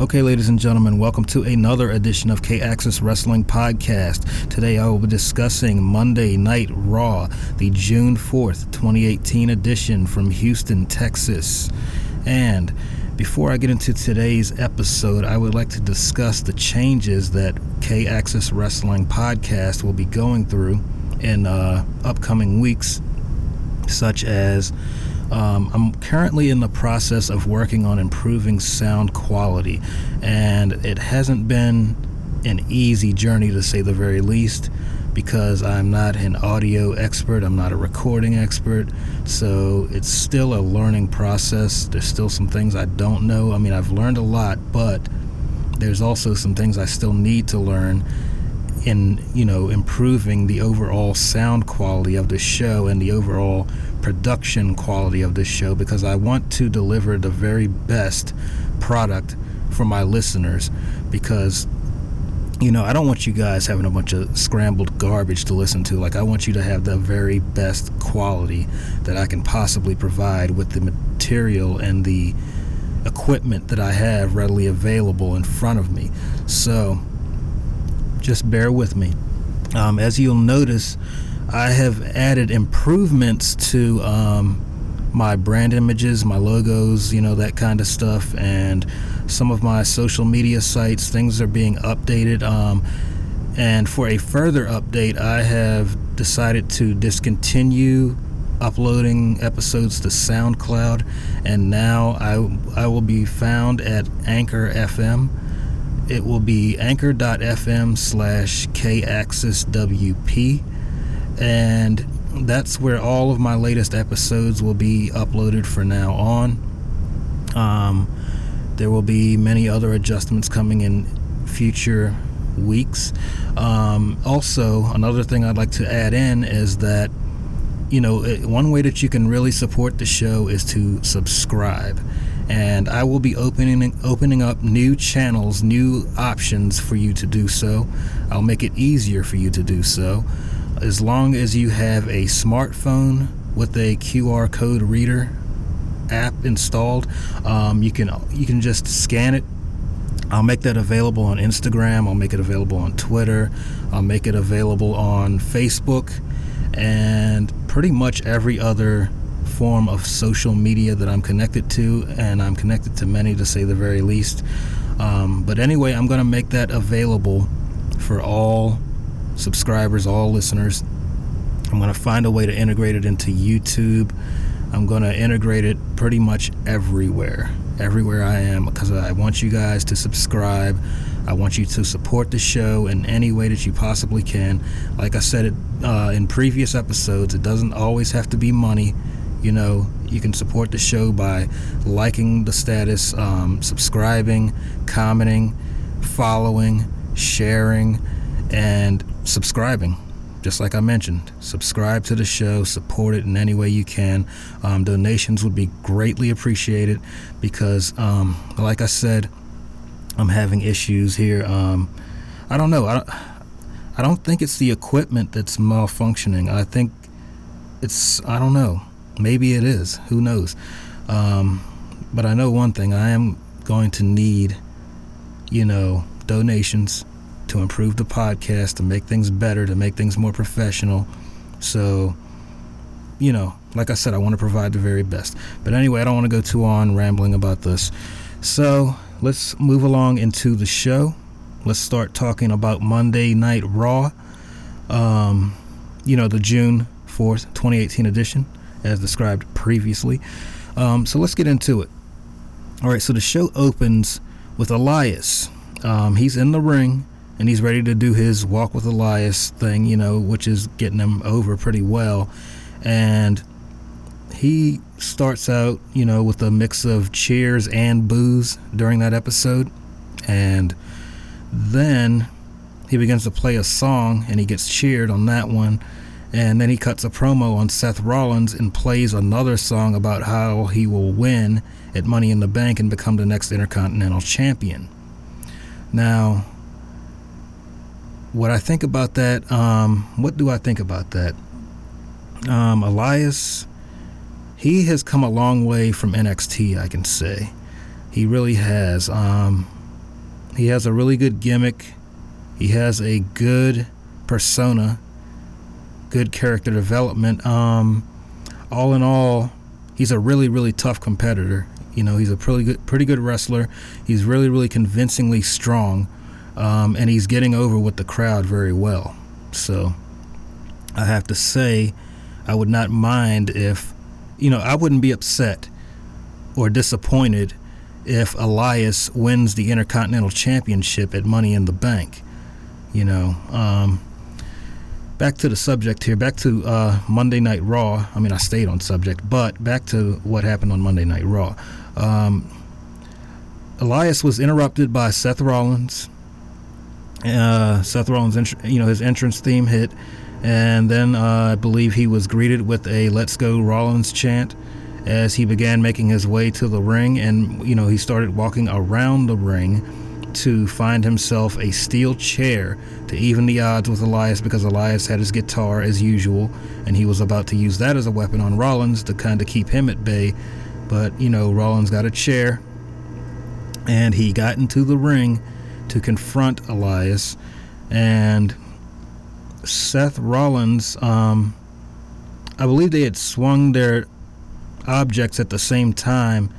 Okay, ladies and gentlemen, welcome to another edition of K Axis Wrestling Podcast. Today I will be discussing Monday Night Raw, the June 4th, 2018 edition from Houston, Texas. And before I get into today's episode, I would like to discuss the changes that K Axis Wrestling Podcast will be going through in uh, upcoming weeks, such as um, I'm currently in the process of working on improving sound quality, and it hasn't been an easy journey to say the very least because I'm not an audio expert, I'm not a recording expert, so it's still a learning process. There's still some things I don't know. I mean, I've learned a lot, but there's also some things I still need to learn in you know improving the overall sound quality of the show and the overall production quality of this show because I want to deliver the very best product for my listeners because you know I don't want you guys having a bunch of scrambled garbage to listen to like I want you to have the very best quality that I can possibly provide with the material and the equipment that I have readily available in front of me so just bear with me. Um, as you'll notice, I have added improvements to um, my brand images, my logos, you know, that kind of stuff, and some of my social media sites. Things are being updated. Um, and for a further update, I have decided to discontinue uploading episodes to SoundCloud, and now I, I will be found at Anchor FM it will be anchor.fm slash kaxiswp and that's where all of my latest episodes will be uploaded for now on um, there will be many other adjustments coming in future weeks um, also another thing i'd like to add in is that you know one way that you can really support the show is to subscribe and I will be opening opening up new channels, new options for you to do so. I'll make it easier for you to do so. As long as you have a smartphone with a QR code reader app installed, um, you can you can just scan it. I'll make that available on Instagram. I'll make it available on Twitter. I'll make it available on Facebook, and pretty much every other form of social media that I'm connected to, and I'm connected to many to say the very least. Um, but anyway, I'm going to make that available for all subscribers, all listeners. I'm going to find a way to integrate it into YouTube. I'm going to integrate it pretty much everywhere, everywhere I am, because I want you guys to subscribe. I want you to support the show in any way that you possibly can. Like I said it uh, in previous episodes, it doesn't always have to be money. You know, you can support the show by liking the status, um, subscribing, commenting, following, sharing, and subscribing. Just like I mentioned, subscribe to the show, support it in any way you can. Um, donations would be greatly appreciated because, um, like I said, I'm having issues here. Um, I don't know. I don't, I don't think it's the equipment that's malfunctioning. I think it's, I don't know. Maybe it is. Who knows? Um, but I know one thing I am going to need, you know, donations to improve the podcast, to make things better, to make things more professional. So, you know, like I said, I want to provide the very best. But anyway, I don't want to go too on rambling about this. So let's move along into the show. Let's start talking about Monday Night Raw. Um, you know, the June 4th, 2018 edition as described previously. Um, so let's get into it. All right, so the show opens with Elias. Um, he's in the ring and he's ready to do his walk with Elias thing, you know, which is getting him over pretty well. And he starts out, you know, with a mix of cheers and boos during that episode. And then he begins to play a song and he gets cheered on that one. And then he cuts a promo on Seth Rollins and plays another song about how he will win at Money in the Bank and become the next Intercontinental Champion. Now, what I think about that, um, what do I think about that? Um, Elias, he has come a long way from NXT, I can say. He really has. Um, he has a really good gimmick. He has a good persona, good character development. Um, all in all, he's a really, really tough competitor. You know, he's a pretty good, pretty good wrestler. He's really, really convincingly strong, um, and he's getting over with the crowd very well. So, I have to say, I would not mind if, you know, I wouldn't be upset or disappointed if Elias wins the Intercontinental Championship at Money in the Bank. You know, um, back to the subject here, back to uh, Monday Night Raw. I mean, I stayed on subject, but back to what happened on Monday Night Raw. Um, Elias was interrupted by Seth Rollins. Uh, Seth Rollins, you know, his entrance theme hit, and then uh, I believe he was greeted with a "Let's Go Rollins" chant as he began making his way to the ring, and you know, he started walking around the ring to find himself a steel chair to even the odds with Elias because Elias had his guitar as usual, and he was about to use that as a weapon on Rollins to kind of keep him at bay. But, you know, Rollins got a chair, and he got into the ring to confront Elias, and Seth Rollins, um, I believe they had swung their objects at the same time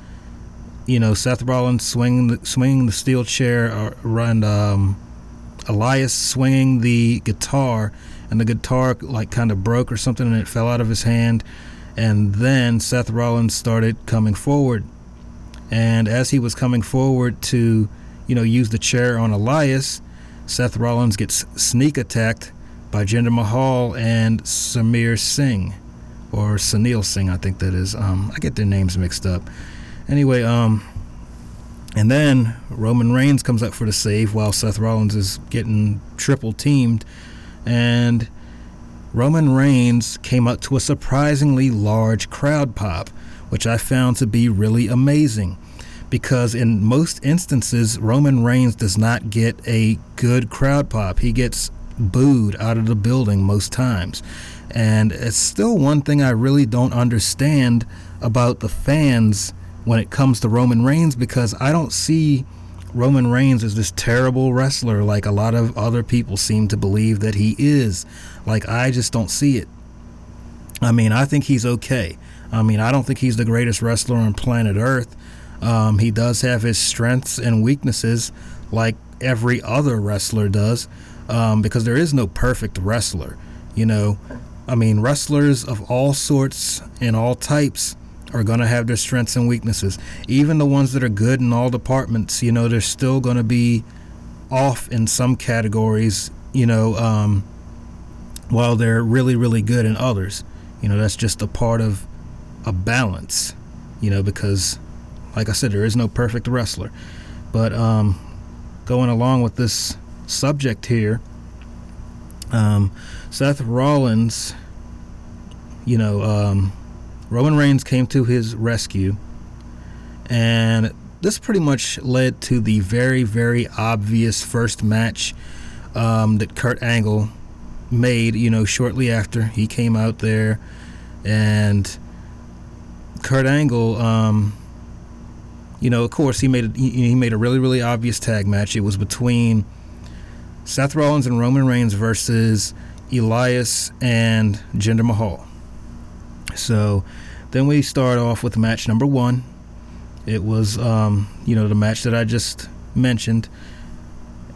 you know, Seth Rollins swinging the, swinging the steel chair, uh, and um, Elias swinging the guitar, and the guitar like kind of broke or something, and it fell out of his hand. And then Seth Rollins started coming forward, and as he was coming forward to, you know, use the chair on Elias, Seth Rollins gets sneak attacked by Jinder Mahal and Samir Singh, or Sunil Singh, I think that is. Um, I get their names mixed up. Anyway, um, and then Roman Reigns comes up for the save while Seth Rollins is getting triple teamed, and Roman Reigns came up to a surprisingly large crowd pop, which I found to be really amazing. Because in most instances, Roman Reigns does not get a good crowd pop. He gets booed out of the building most times. And it's still one thing I really don't understand about the fans when it comes to Roman Reigns because I don't see Roman Reigns as this terrible wrestler like a lot of other people seem to believe that he is. Like, I just don't see it. I mean, I think he's okay. I mean, I don't think he's the greatest wrestler on planet Earth. Um, he does have his strengths and weaknesses like every other wrestler does um, because there is no perfect wrestler. You know, I mean, wrestlers of all sorts and all types are going to have their strengths and weaknesses. Even the ones that are good in all departments, you know, they're still going to be off in some categories, you know, um, while they're really, really good in others. You know, that's just a part of a balance, you know, because, like I said, there is no perfect wrestler. But um, going along with this subject here, um, Seth Rollins, you know, um, Roman Reigns came to his rescue, and this pretty much led to the very, very obvious first match um, that Kurt Angle made. You know, shortly after he came out there, and Kurt Angle, um, you know, of course, he made a, he made a really, really obvious tag match. It was between Seth Rollins and Roman Reigns versus Elias and Jinder Mahal. So then we start off with match number one. It was, um, you know, the match that I just mentioned.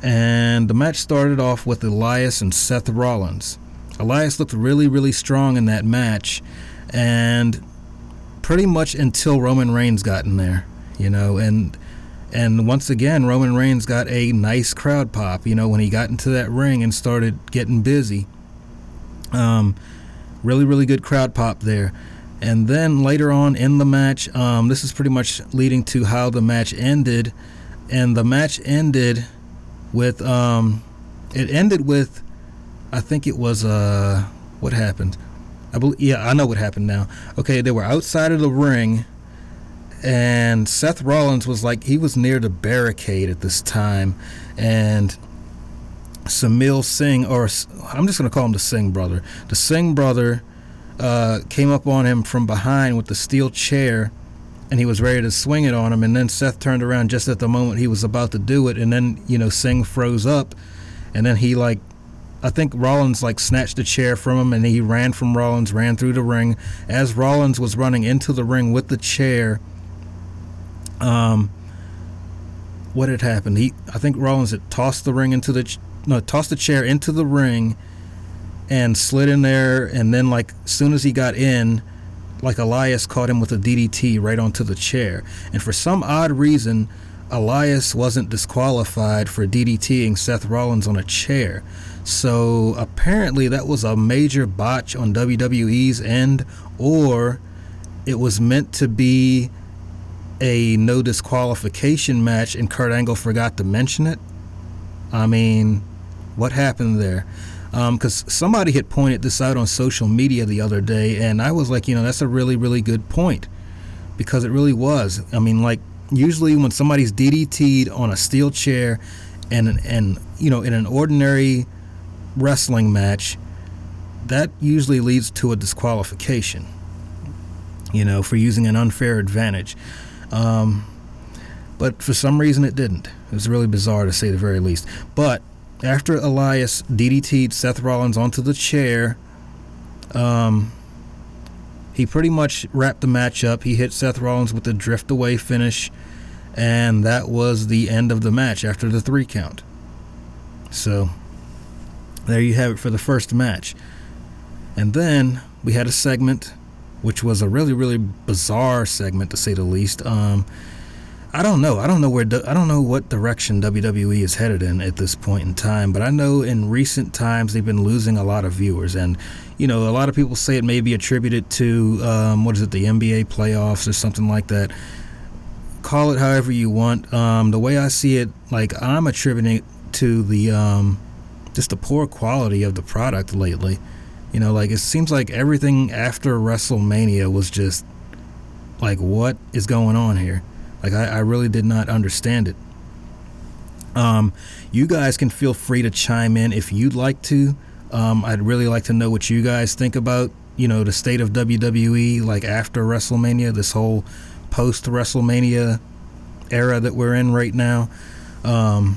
And the match started off with Elias and Seth Rollins. Elias looked really, really strong in that match. And pretty much until Roman Reigns got in there, you know, and and once again Roman Reigns got a nice crowd pop, you know, when he got into that ring and started getting busy. Um, Really, really good crowd pop there. And then later on in the match, um, this is pretty much leading to how the match ended. And the match ended with, um, it ended with, I think it was, uh, what happened? I believe, yeah, I know what happened now. Okay, they were outside of the ring, and Seth Rollins was like, he was near the barricade at this time, and Samil Singh, or I'm just to call him the Singh brother. The Singh brother uh, came up on him from behind with the steel chair and he was ready to swing it on him, and then Seth turned around just at the moment he was about to do it, and then you know Singh froze up, and then he like I think Rollins like snatched a chair from him and he ran from Rollins, ran through the ring. As Rollins was running into the ring with the chair, um, what had happened? He, I think Rollins had tossed the ring into the, no, tossed the chair into the ring, and slid in there. And then, like, as soon as he got in, like Elias caught him with a DDT right onto the chair. And for some odd reason, Elias wasn't disqualified for DDTing Seth Rollins on a chair. So apparently that was a major botch on WWE's end, or it was meant to be a no disqualification match and Kurt Angle forgot to mention it. I mean, what happened there? Because um, somebody had pointed this out on social media the other day, and I was like, you know, that's a really, really good point because it really was. I mean, like, usually when somebody's DDT'd on a steel chair and, and you know, in an ordinary wrestling match, that usually leads to a disqualification, you know, for using an unfair advantage. Um, but for some reason it didn't. It was really bizarre to say the very least. But after Elias DDT'd Seth Rollins onto the chair, um, he pretty much wrapped the match up. He hit Seth Rollins with the drift away finish, and that was the end of the match after the three count. So there you have it for the first match. And then we had a segment, which was a really, really bizarre segment to say the least. Um, I don't know. I don't know where. I don't know what direction WWE is headed in at this point in time. But I know in recent times they've been losing a lot of viewers, and you know a lot of people say it may be attributed to um, what is it, the NBA playoffs or something like that. Call it however you want. Um, the way I see it, like I'm attributing it to the um, just the poor quality of the product lately. You know, like it seems like everything after WrestleMania was just like, what is going on here? Like, I, I really did not understand it. Um, you guys can feel free to chime in if you'd like to. Um, I'd really like to know what you guys think about, you know, the state of WWE, like after WrestleMania, this whole post WrestleMania era that we're in right now. Um,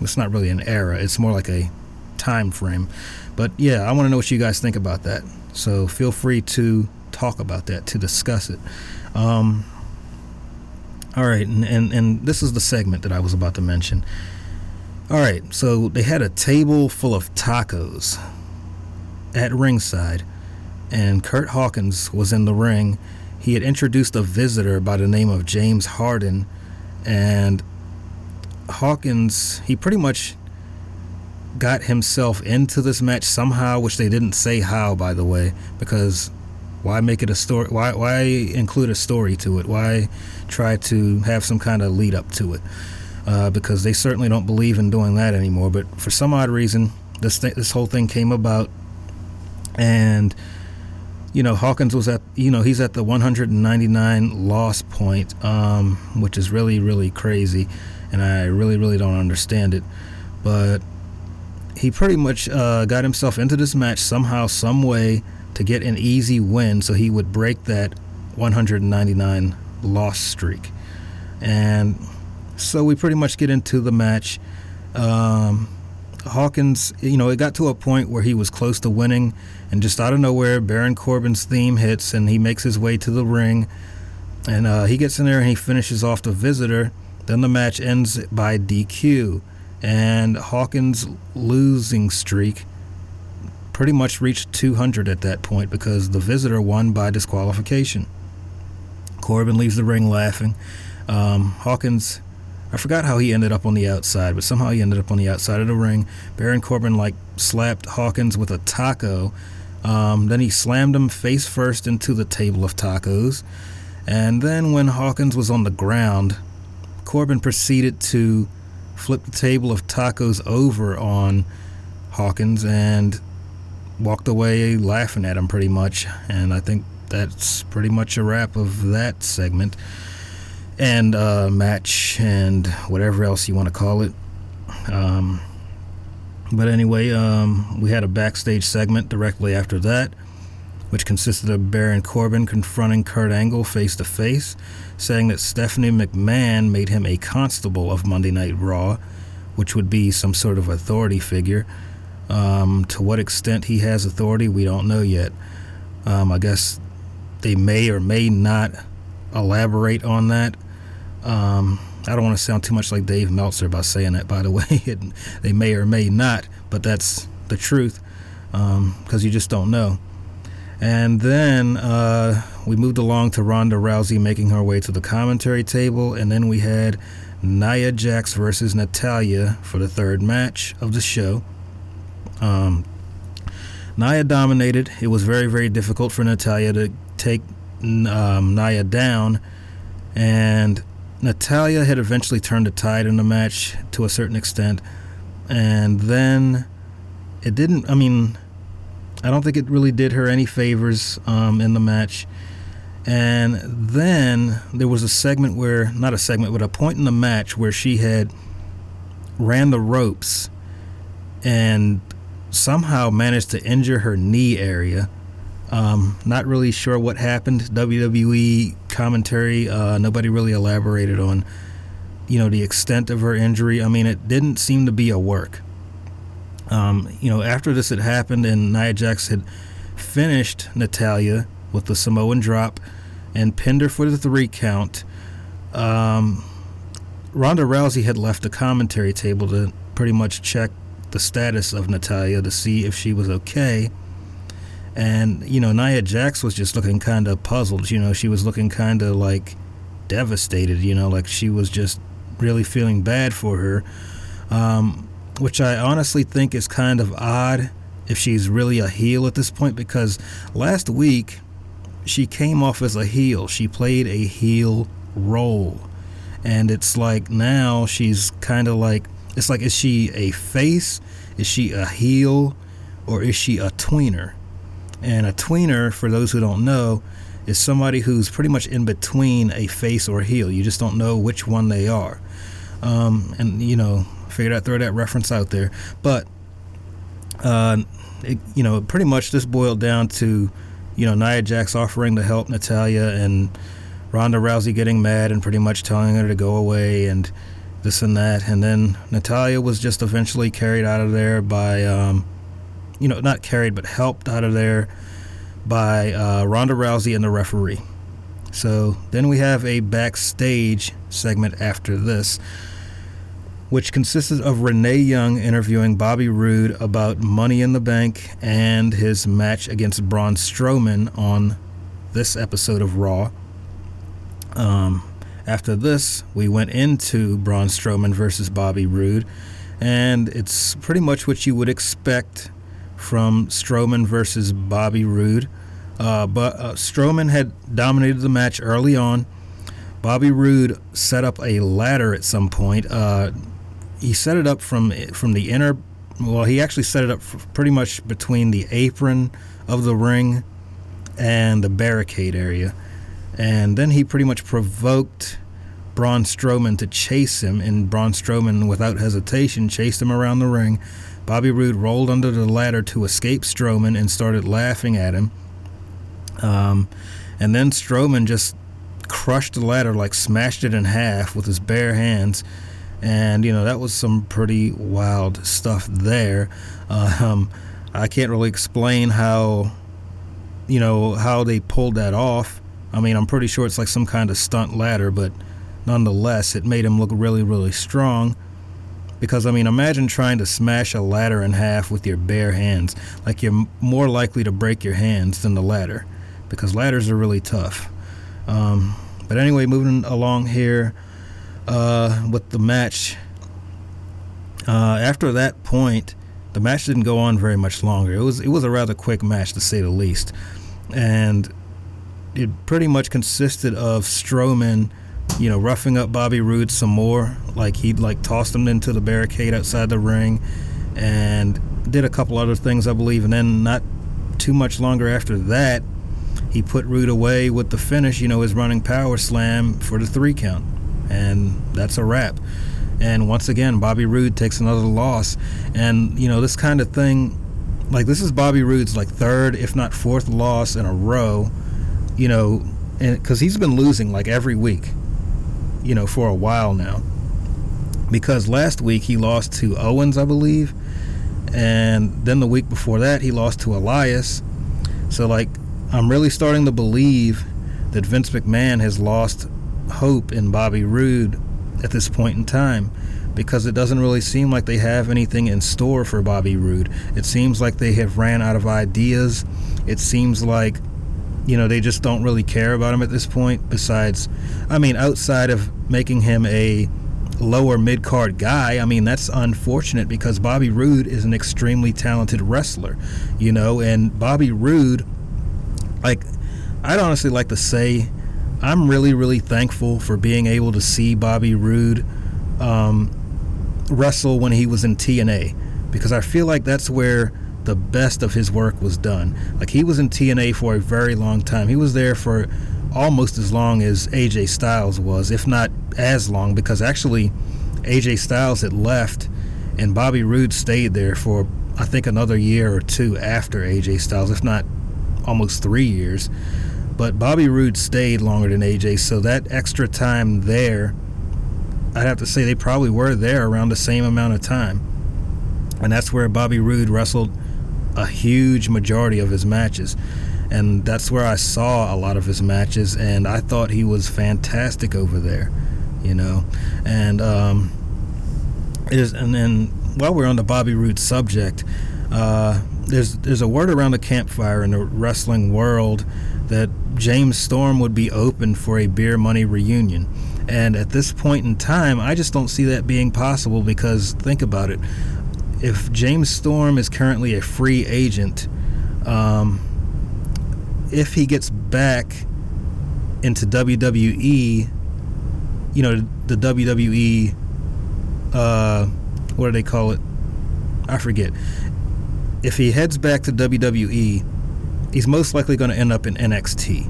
it's not really an era, it's more like a time frame. But yeah, I want to know what you guys think about that. So feel free to talk about that, to discuss it. Um, all right, and, and, and this is the segment that I was about to mention. All right, so they had a table full of tacos at ringside, and Kurt Hawkins was in the ring. He had introduced a visitor by the name of James Harden, and Hawkins, he pretty much got himself into this match somehow, which they didn't say how, by the way, because why make it a story? Why why include a story to it? Why try to have some kind of lead up to it? Uh, because they certainly don't believe in doing that anymore. But for some odd reason, this th- this whole thing came about, and you know Hawkins was at you know he's at the 199 loss point, um, which is really really crazy and I really, really don't understand it. But he pretty much uh, got himself into this match somehow, some way to get an easy win, so he would break that 199 loss streak. And so we pretty much get into the match. Um, Hawkins, you know, it got to a point where he was close to winning, and just out of nowhere, Baron Corbin's theme hits, and he makes his way to the ring, and uh, he gets in there and he finishes off the visitor then the match ends by DQ, and Hawkins' losing streak pretty much reached 200 at that point because the visitor won by disqualification. Corbin leaves the ring laughing. Um, Hawkins, I forgot how he ended up on the outside, but somehow he ended up on the outside of the ring. Baron Corbin like slapped Hawkins with a taco. Um, then he slammed him face first into the table of tacos. And then when Hawkins was on the ground, Corbin proceeded to flip the table of tacos over on Hawkins and walked away laughing at him pretty much. And I think that's pretty much a wrap of that segment and uh, match and whatever else you want to call it. Um, but anyway, um, we had a backstage segment directly after that. Which consisted of Baron Corbin confronting Kurt Angle face to face, saying that Stephanie McMahon made him a constable of Monday Night Raw, which would be some sort of authority figure. Um, to what extent he has authority, we don't know yet. Um, I guess they may or may not elaborate on that. Um, I don't want to sound too much like Dave Meltzer by saying that, by the way. They may or may not, but that's the truth because um, you just don't know. And then uh, we moved along to Ronda Rousey making her way to the commentary table, and then we had Nia Jax versus Natalya for the third match of the show. Um, Nia dominated. It was very, very difficult for Natalya to take um, Nia down, and Natalya had eventually turned the tide in the match to a certain extent, and then it didn't. I mean, I don't think it really did her any favors um, in the match. And then there was a segment where, not a segment, but a point in the match where she had ran the ropes and somehow managed to injure her knee area. Um, not really sure what happened. WWE commentary, uh, nobody really elaborated on, you know, the extent of her injury. I mean, it didn't seem to be a work. Um, you know, after this had happened and Nia Jax had finished Natalya with the Samoan drop and pinned her for the three count, um, Ronda Rousey had left the commentary table to pretty much check the status of Natalya to see if she was okay. And, you know, Nia Jax was just looking kind of puzzled. You know, she was looking kind of like devastated, you know, like she was just really feeling bad for her. Um, which I honestly think is kind of odd if she's really a heel at this point because last week she came off as a heel. She played a heel role. And it's like now she's kind of like it's like is she a face? Is she a heel? Or is she a tweener? And a tweener, for those who don't know, is somebody who's pretty much in between a face or a heel. You just don't know which one they are. Um, and you know, figured I'd throw that reference out there. But uh, it, you know, pretty much this boiled down to you know Nia Jax offering to help Natalya and Ronda Rousey getting mad and pretty much telling her to go away and this and that. And then Natalya was just eventually carried out of there by, um, you know, not carried, but helped out of there by uh, Ronda Rousey and the referee. So then we have a backstage segment after this which consisted of Renee Young interviewing Bobby Roode about Money in the Bank and his match against Braun Strowman on this episode of Raw. Um, after this, we went into Braun Strowman versus Bobby Roode, and it's pretty much what you would expect from Strowman versus Bobby Roode. Uh, but uh, Strowman had dominated the match early on. Bobby Roode set up a ladder at some point. Uh, he set it up from from the inner. Well, he actually set it up pretty much between the apron of the ring and the barricade area, and then he pretty much provoked Braun Strowman to chase him, and Braun Strowman, without hesitation, chased him around the ring. Bobby Roode rolled under the ladder to escape Strowman and started laughing at him. Um, and then Strowman just crushed the ladder, like smashed it in half with his bare hands and you know that was some pretty wild stuff there. Um, I can't really explain how, you know, how they pulled that off. I mean, I'm pretty sure it's like some kind of stunt ladder, but nonetheless, it made him look really, really strong. Because I mean, imagine trying to smash a ladder in half with your bare hands. Like you're more likely to break your hands than the ladder, because ladders are really tough. Um, but anyway, moving along here uh, with the match. Uh, after that point, the match didn't go on very much longer. It was it was a rather quick match to say the least, and it pretty much consisted of Strowman, you know, roughing up Bobby Roode some more. Like he like tossed him into the barricade outside the ring, and did a couple other things I believe. And then not too much longer after that, he put Roode away with the finish. You know, his running power slam for the three count and that's a wrap. And once again, Bobby Roode takes another loss. And, you know, this kind of thing like this is Bobby Roode's like third, if not fourth, loss in a row. You know, because he's been losing like every week. You know, for a while now. Because last week he lost to Owens, I believe, and then the week before that he lost to Elias. So like, I'm really starting to believe that Vince McMahon has lost hope in Bobby Roode at this point in time because it doesn't really seem like they have anything in store for Bobby Roode. It seems like they have ran out of ideas. It seems like you know they just don't really care about him at this point besides I mean outside of making him a lower mid card guy. I mean, that's unfortunate because Bobby Roode is an extremely talented wrestler, you know, and Bobby Roode, like, I'd honestly like to say, I'm really, really thankful for being able to see Bobby Roode um, wrestle when he was in TNA because I feel like that's where the best of his work was done. Like he was in TNA for a very long time. He was there for almost as long as AJ Styles was, if not as long, because actually AJ Styles had left and Bobby Roode stayed there for I think another year or two after AJ Styles, if not almost three years. But Bobby Roode stayed longer than AJ, so that extra time there I'd have to say they probably were there around the same amount of time. And that's where Bobby Roode wrestled a huge majority of his matches. And that's where I saw a lot of his matches, and I thought he was fantastic over there, you know. And um, is and then while we're on the Bobby Roode subject, uh, there's there's a word around the campfire in the wrestling world that James Storm would be open for a beer money reunion. And at this point in time, I just don't see that being possible because think about it. If James Storm is currently a free agent, um, if he gets back into WWE, you know, the WWE, uh, what do they call it? I forget. If he heads back to WWE, he's most likely going to end up in NXT.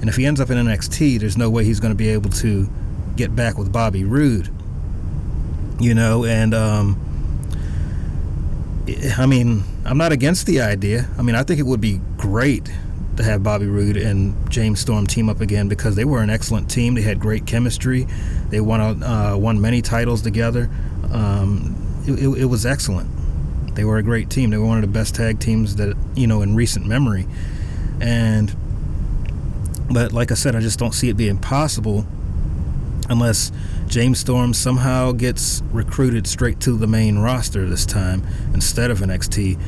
And if he ends up in NXT, there's no way he's going to be able to get back with Bobby Roode. You know, and um, I mean, I'm not against the idea. I mean, I think it would be great to have Bobby Roode and James Storm team up again because they were an excellent team. They had great chemistry. They won uh, won many titles together. Um, it, it, it was excellent. They were a great team. They were one of the best tag teams that you know in recent memory. And but like I said, I just don't see it being possible unless James Storm somehow gets recruited straight to the main roster this time instead of an NXT.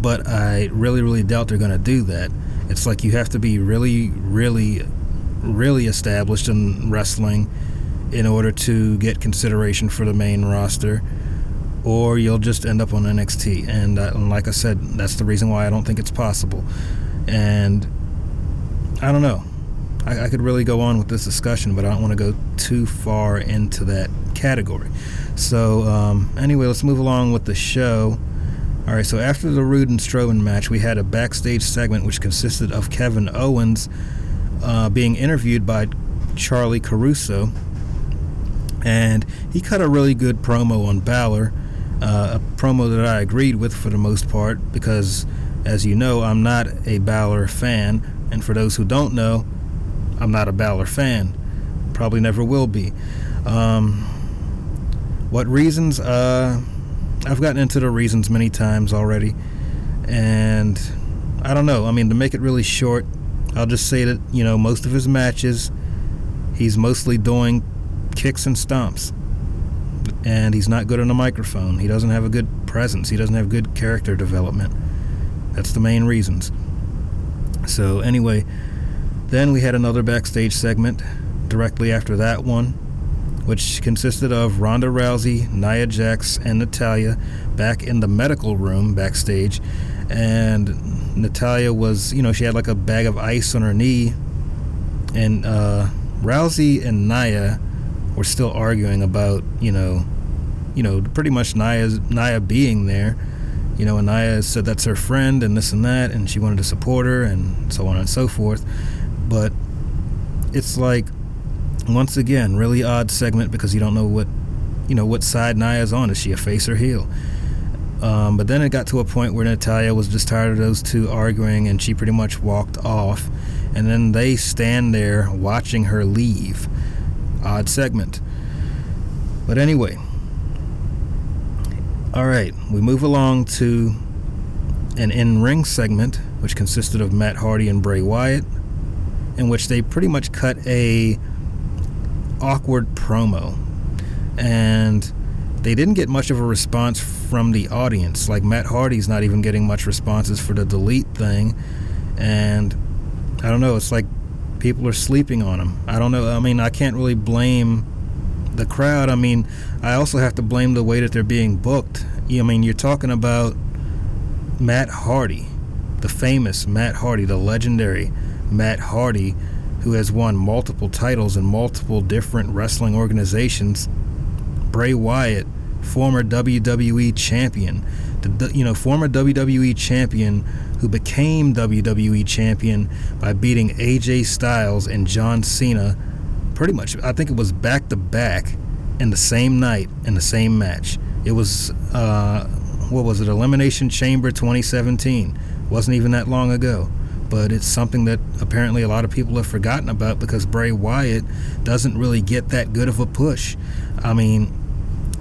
But I really, really doubt they're going to do that. It's like you have to be really, really, really established in wrestling in order to get consideration for the main roster, or you'll just end up on NXT. And, uh, and like I said, that's the reason why I don't think it's possible. And I don't know. I, I could really go on with this discussion, but I don't want to go too far into that category. So, um, anyway, let's move along with the show. All right, so after the Roode and Strowman match, we had a backstage segment which consisted of Kevin Owens uh, being interviewed by Charly Caruso, and he cut a really good promo on Balor, uh, a promo that I agreed with for the most part because, as you know, I'm not a Balor fan, and for those who don't know, I'm not a Balor fan. Probably never will be. Um, what reasons? Uh, I've gotten into the reasons many times already, and I don't know. I mean, to make it really short, I'll just say that you know most of his matches, he's mostly doing kicks and stomps, and he's not good on a microphone. He doesn't have a good presence. He doesn't have good character development. That's the main reasons. So anyway, then we had another backstage segment directly after that one, which consisted of Ronda Rousey, Nia Jax, and Natalya back in the medical room backstage. And Natalya was, you know, she had like a bag of ice on her knee. And uh, Rousey and Nia were still arguing about, you know, you know, pretty much Nia's Nia being there. You know, and Nia said that's her friend and this and that, and she wanted to support her and so on and so forth but it's like once again really odd segment because you don't know what you know what side Nia's on. Is she a face or heel? Um, but then it got to a point where Natalya was just tired of those two arguing and she pretty much walked off. And then they stand there watching her leave. Odd segment. But anyway, all right, we move along to an in ring segment, which consisted of Matt Hardy and Bray Wyatt, in which they pretty much cut a awkward promo. And they didn't get much of a response from the audience. Like Matt Hardy's not even getting much responses for the delete thing. And I don't know, it's like people are sleeping on him. I don't know. I mean, I can't really blame the crowd. I mean, I also have to blame the way that they're being booked. I mean, you're talking about Matt Hardy, the famous Matt Hardy, the legendary Matt Hardy, who has won multiple titles in multiple different wrestling organizations. Bray Wyatt, former WWE champion, the you know former WWE champion who became WWE champion by beating AJ Styles and John Cena, pretty much. I think it was back to back in the same night in the same match. It was uh, what was it? Elimination Chamber 2017. Wasn't even that long ago but it's something that apparently a lot of people have forgotten about because Bray Wyatt doesn't really get that good of a push. I mean,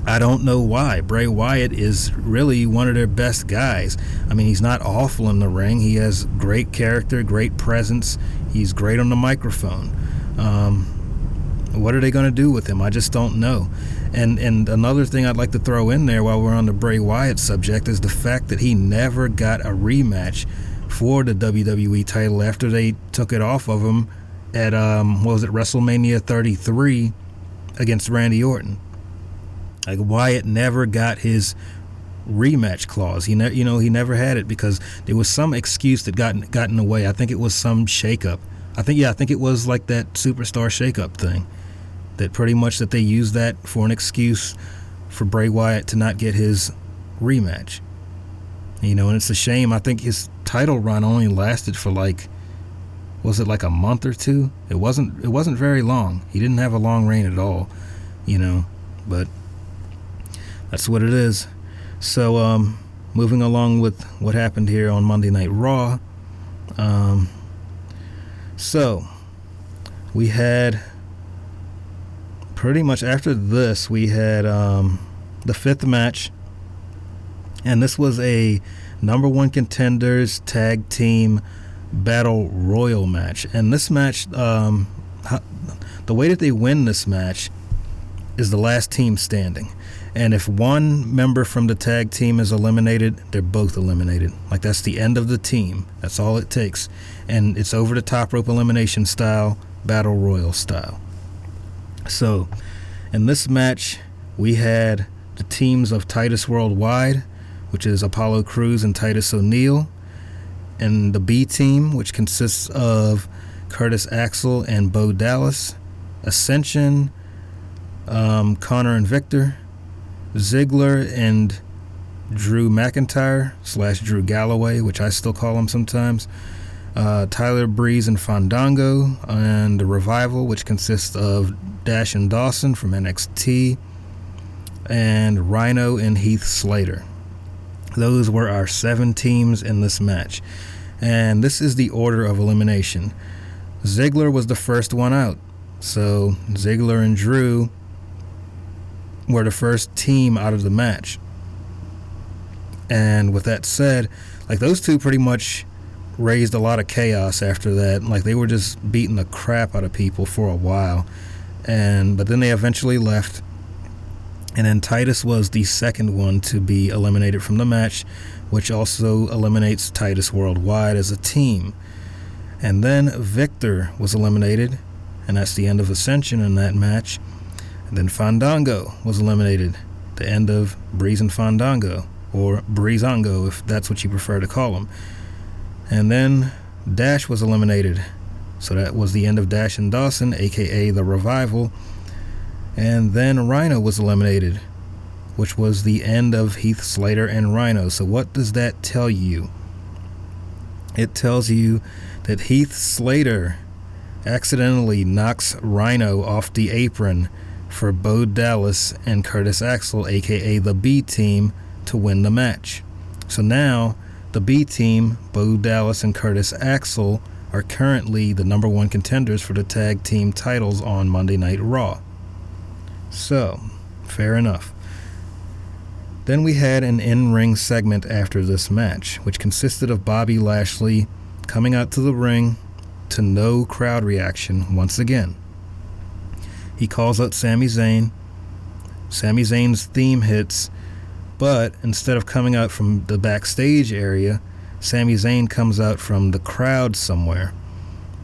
I don't know why. Bray Wyatt is really one of their best guys. I mean, he's not awful in the ring. He has great character, great presence. He's great on the microphone. Um, what are they going to do with him? I just don't know. And and another thing I'd like to throw in there while we're on the Bray Wyatt subject is the fact that he never got a rematch for the WWE title after they took it off of him at um, what was it WrestleMania 33 against Randy Orton. Like Wyatt never got his rematch clause. He ne- you know he never had it because there was some excuse that got got in the way. I think it was some shakeup. I think yeah, I think it was like that superstar shakeup thing. That pretty much that they used that for an excuse for Bray Wyatt to not get his rematch. You know, and it's a shame. I think his title run only lasted for like was it like a month or two? It wasn't it wasn't very long. He didn't have a long reign at all, you know, but that's what it is. So, um, moving along with what happened here on Monday Night Raw. Um, so, we had pretty much after this, we had um, the fifth match, and this was a number one contenders tag team battle royal match. And this match, um, the way that they win this match is the last team standing. And if one member from the tag team is eliminated, they're both eliminated. Like that's the end of the team. That's all it takes. And it's over the top rope elimination style, battle royal style. So, in this match, we had the teams of Titus Worldwide, which is Apollo Crews and Titus O'Neil, and the B team, which consists of Curtis Axel and Bo Dallas, Ascension, um, Konnor and Victor, Ziggler and Drew McIntyre slash Drew Galloway, which I still call him sometimes. Uh, Tyler Breeze and Fandango, and the Revival, which consists of Dash and Dawson from NXT, and Rhino and Heath Slater. Those were our seven teams in this match. And this is the order of elimination. Ziggler was the first one out. So Ziggler and Drew were the first team out of the match. And with that said, like those two pretty much raised a lot of chaos after that. Like they were just beating the crap out of people for a while. And but then they eventually left. And then Titus was the second one to be eliminated from the match, which also eliminates Titus Worldwide as a team. And then Victor was eliminated, and that's the end of Ascension in that match. And then Fandango was eliminated, the end of Breeze and Fandango, or Breezango if that's what you prefer to call him. And then Dash was eliminated, so that was the end of Dash and Dawson, aka the Revival. And then Rhino was eliminated, which was the end of Heath Slater and Rhino. So, what does that tell you? It tells you that Heath Slater accidentally knocks Rhino off the apron for Bo Dallas and Curtis Axel, aka the B team, to win the match. So now the B team, Bo Dallas and Curtis Axel, are currently the number one contenders for the tag team titles on Monday Night Raw. So, fair enough. Then we had an in ring segment after this match, which consisted of Bobby Lashley coming out to the ring to no crowd reaction once again. He calls out Sami Zayn. Sami Zayn's theme hits, but instead of coming out from the backstage area, Sami Zayn comes out from the crowd somewhere.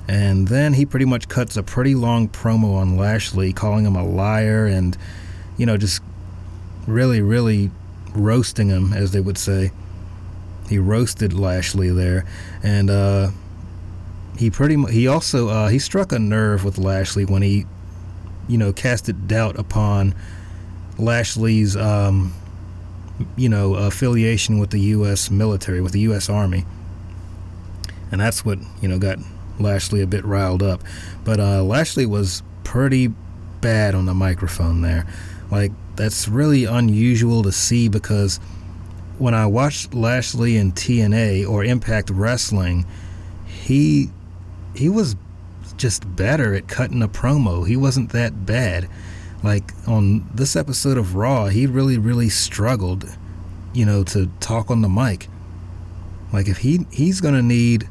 And then he pretty much cuts a pretty long promo on Lashley, calling him a liar and, you know, just really, really roasting him, as they would say. He roasted Lashley there. And, uh, he pretty much, he also, uh, he struck a nerve with Lashley when he, you know, casted doubt upon Lashley's, um, you know, affiliation with the U.S. military, with the U.S. Army. And that's what, you know, got Lashley a bit riled up. But uh, Lashley was pretty bad on the microphone there. Like, that's really unusual to see because when I watched Lashley in TNA or Impact Wrestling, he he was just better at cutting a promo. He wasn't that bad. Like on this episode of Raw, he really, really struggled, you know, to talk on the mic. Like if he he's gonna need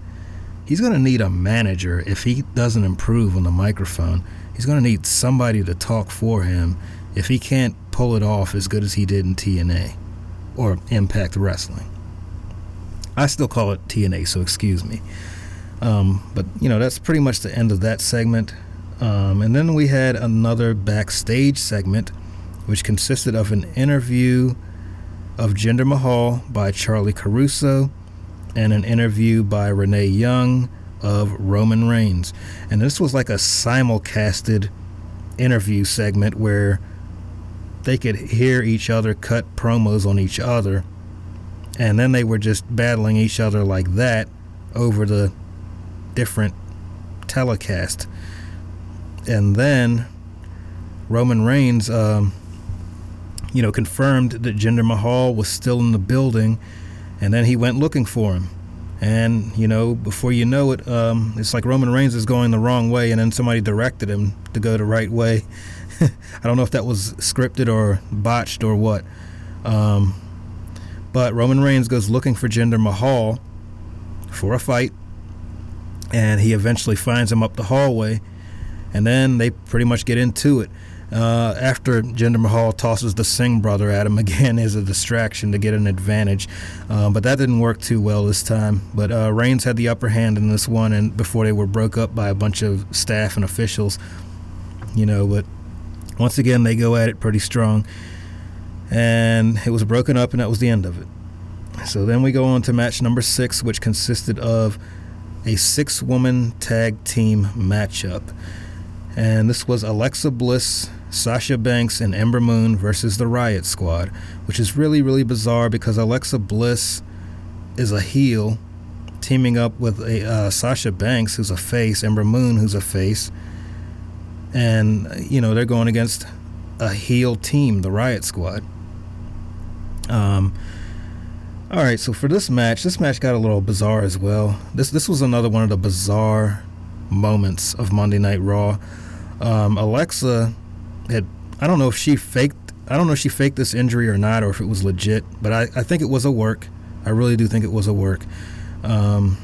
he's gonna need a manager if he doesn't improve on the microphone. He's gonna need somebody to talk for him if he can't pull it off as good as he did in TNA or Impact Wrestling. I still call it TNA, so excuse me. Um, but you know that's pretty much the end of that segment. Um, and then we had another backstage segment, which consisted of an interview of Jinder Mahal by Charly Caruso and an interview by Renee Young of Roman Reigns. And this was like a simulcasted interview segment where they could hear each other cut promos on each other. And then they were just battling each other like that over the different telecast and then Roman Reigns, um, you know, confirmed that Jinder Mahal was still in the building, and then he went looking for him. And you know, before you know it, um, it's like Roman Reigns is going the wrong way, and then somebody directed him to go the right way. I don't know if that was scripted or botched or what. Um, but Roman Reigns goes looking for Jinder Mahal for a fight, and he eventually finds him up the hallway and then they pretty much get into it. Uh, after Jinder Mahal tosses the Singh brother at him again as a distraction to get an advantage, uh, but that didn't work too well this time. But uh, Reigns had the upper hand in this one, and before they were broke up by a bunch of staff and officials, you know. But once again, they go at it pretty strong, and it was broken up, and that was the end of it. So then we go on to match number six, which consisted of a six-woman tag team matchup. And this was Alexa Bliss, Sasha Banks, and Ember Moon versus the Riot Squad, which is really, really bizarre because Alexa Bliss is a heel teaming up with a uh, Sasha Banks, who's a face, Ember Moon, who's a face, and you know they're going against a heel team, the Riot Squad. Um. All right, so for this match, this match got a little bizarre as well. This this was another one of the bizarre moments of Monday Night Raw. Um, Alexa had, I don't know if she faked, I don't know if she faked this injury or not, or if it was legit, but I, I think it was a work. I really do think it was a work. Um,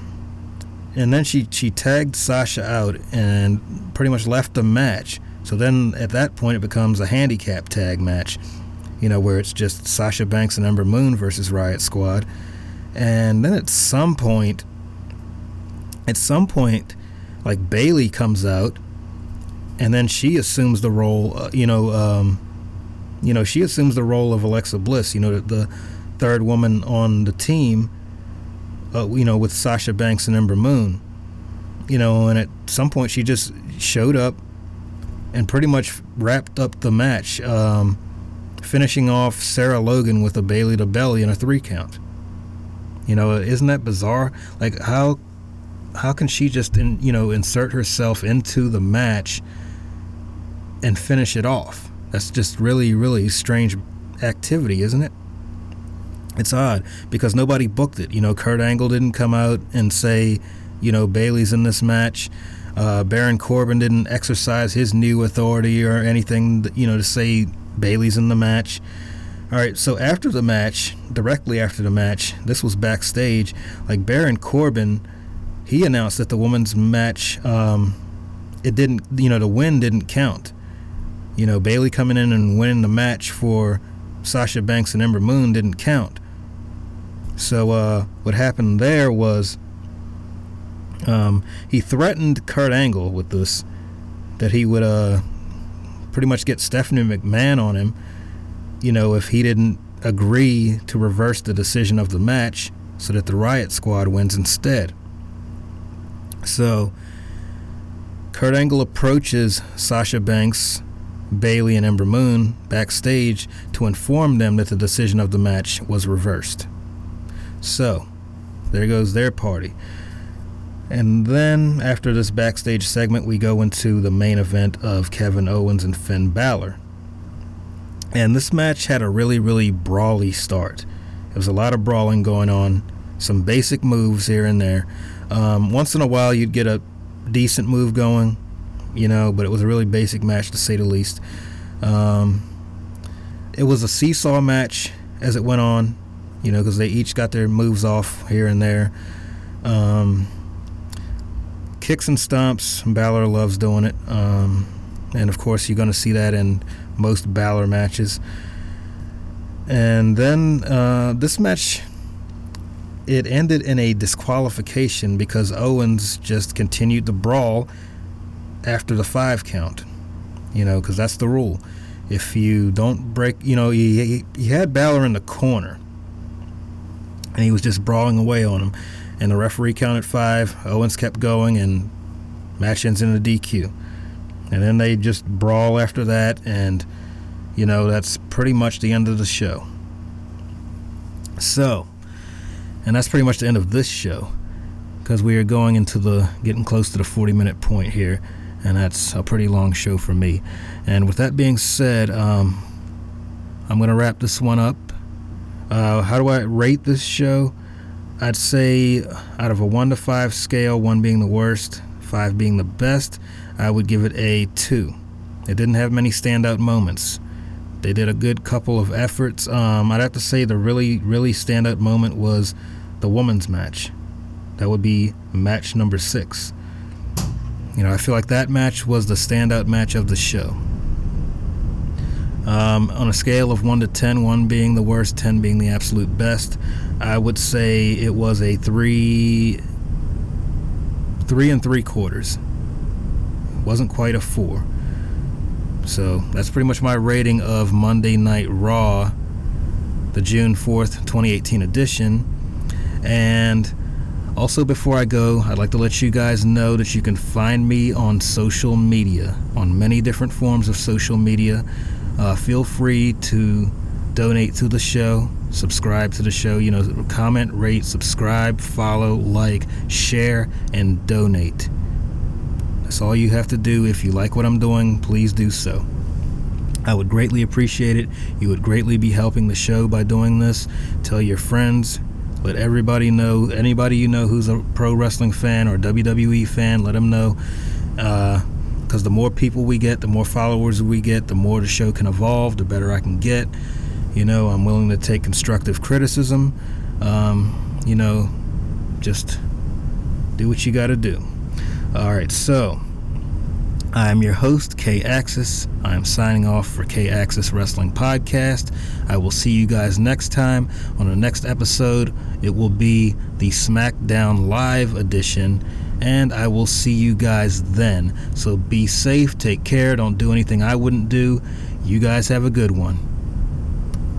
and then she, she tagged Sasha out and pretty much left the match. So then at that point, it becomes a handicap tag match, you know, where it's just Sasha Banks and Ember Moon versus Riot Squad. And then at some point, at some point, like Bayley comes out, and then she assumes the role. Uh, you know, um, you know, she assumes the role of Alexa Bliss. You know, the, the third woman on the team. Uh, you know, with Sasha Banks and Ember Moon. You know, and at some point she just showed up and pretty much wrapped up the match, um, finishing off Sarah Logan with a Bayley to belly and a three count. You know, isn't that bizarre? Like how how can she just in, you know insert herself into the match and finish it off? That's just really really strange activity, isn't it? it's odd because nobody booked it. You know, Kurt Angle didn't come out and say, you know, Bayley's in this match. Uh, Baron Corbin didn't exercise his new authority or anything, you know, to say Bayley's in the match. All right, so after the match, directly after the match, this was backstage. Like Baron Corbin, he announced that the women's match, um, it didn't, you know, the win didn't count. You know, Bayley coming in and winning the match for Sasha Banks and Ember Moon didn't count. So uh, what happened there was um, he threatened Kurt Angle with this that he would uh, pretty much get Stephanie McMahon on him, you know, if he didn't agree to reverse the decision of the match so that the Riot Squad wins instead. So Kurt Angle approaches Sasha Banks, Bayley, and Ember Moon backstage to inform them that the decision of the match was reversed. So, there goes their party. And then, after this backstage segment, we go into the main event of Kevin Owens and Finn Balor. And this match had a really, really brawly start. There was a lot of brawling going on, some basic moves here and there. Um, once in a while, you'd get a decent move going, you know, but it was a really basic match to say the least. Um, it was a seesaw match as it went on you know, because they each got their moves off here and there. Um, kicks and stomps, Balor loves doing it. Um, and of course, you're going to see that in most Balor matches. And then uh, this match, it ended in a disqualification because Owens just continued the brawl after the five count. You know, because that's the rule. If you don't break, you know, you, you had Balor in the corner and he was just brawling away on him. And the referee counted five. Owens kept going, and match ends in a DQ. And then they just brawl after that, and you know that's pretty much the end of the show. So, and that's pretty much the end of this show, because we are going into the getting close to the 40 minute point here, and that's a pretty long show for me. And with that being said, um, I'm going to wrap this one up uh, how do I rate this show? I'd say out of a 1 to 5 scale, 1 being the worst, 5 being the best, I would give it a 2. It didn't have many standout moments. They did a good couple of efforts. Um, I'd have to say the really, really standout moment was the women's match. That would be match number 6. You know, I feel like that match was the standout match of the show. Um, on a scale of 1 to 10, 1 being the worst, 10 being the absolute best, I would say it was a 3 3 and 3 quarters. Wasn't quite a 4. So that's pretty much my rating of Monday Night Raw, the June 4th, 2018 edition. And also, before I go, I'd like to let you guys know that you can find me on social media, on many different forms of social media. Uh, feel free to donate to the show, subscribe to the show, you know, comment, rate, subscribe, follow, like, share, and donate. That's all you have to do. If you like what I'm doing, please do so. I would greatly appreciate it. You would greatly be helping the show by doing this. Tell your friends, let everybody know, anybody you know who's a pro wrestling fan or WWE fan, let them know. Uh, because the more people we get, the more followers we get, the more the show can evolve, the better I can get. You know, I'm willing to take constructive criticism. Um, you know, just do what you got to do. All right, so I'm your host, K Axis. I'm signing off for K Axis Wrestling Podcast. I will see you guys next time on the next episode. It will be the SmackDown Live edition and I will see you guys then. So be safe, take care, don't do anything I wouldn't do. You guys have a good one.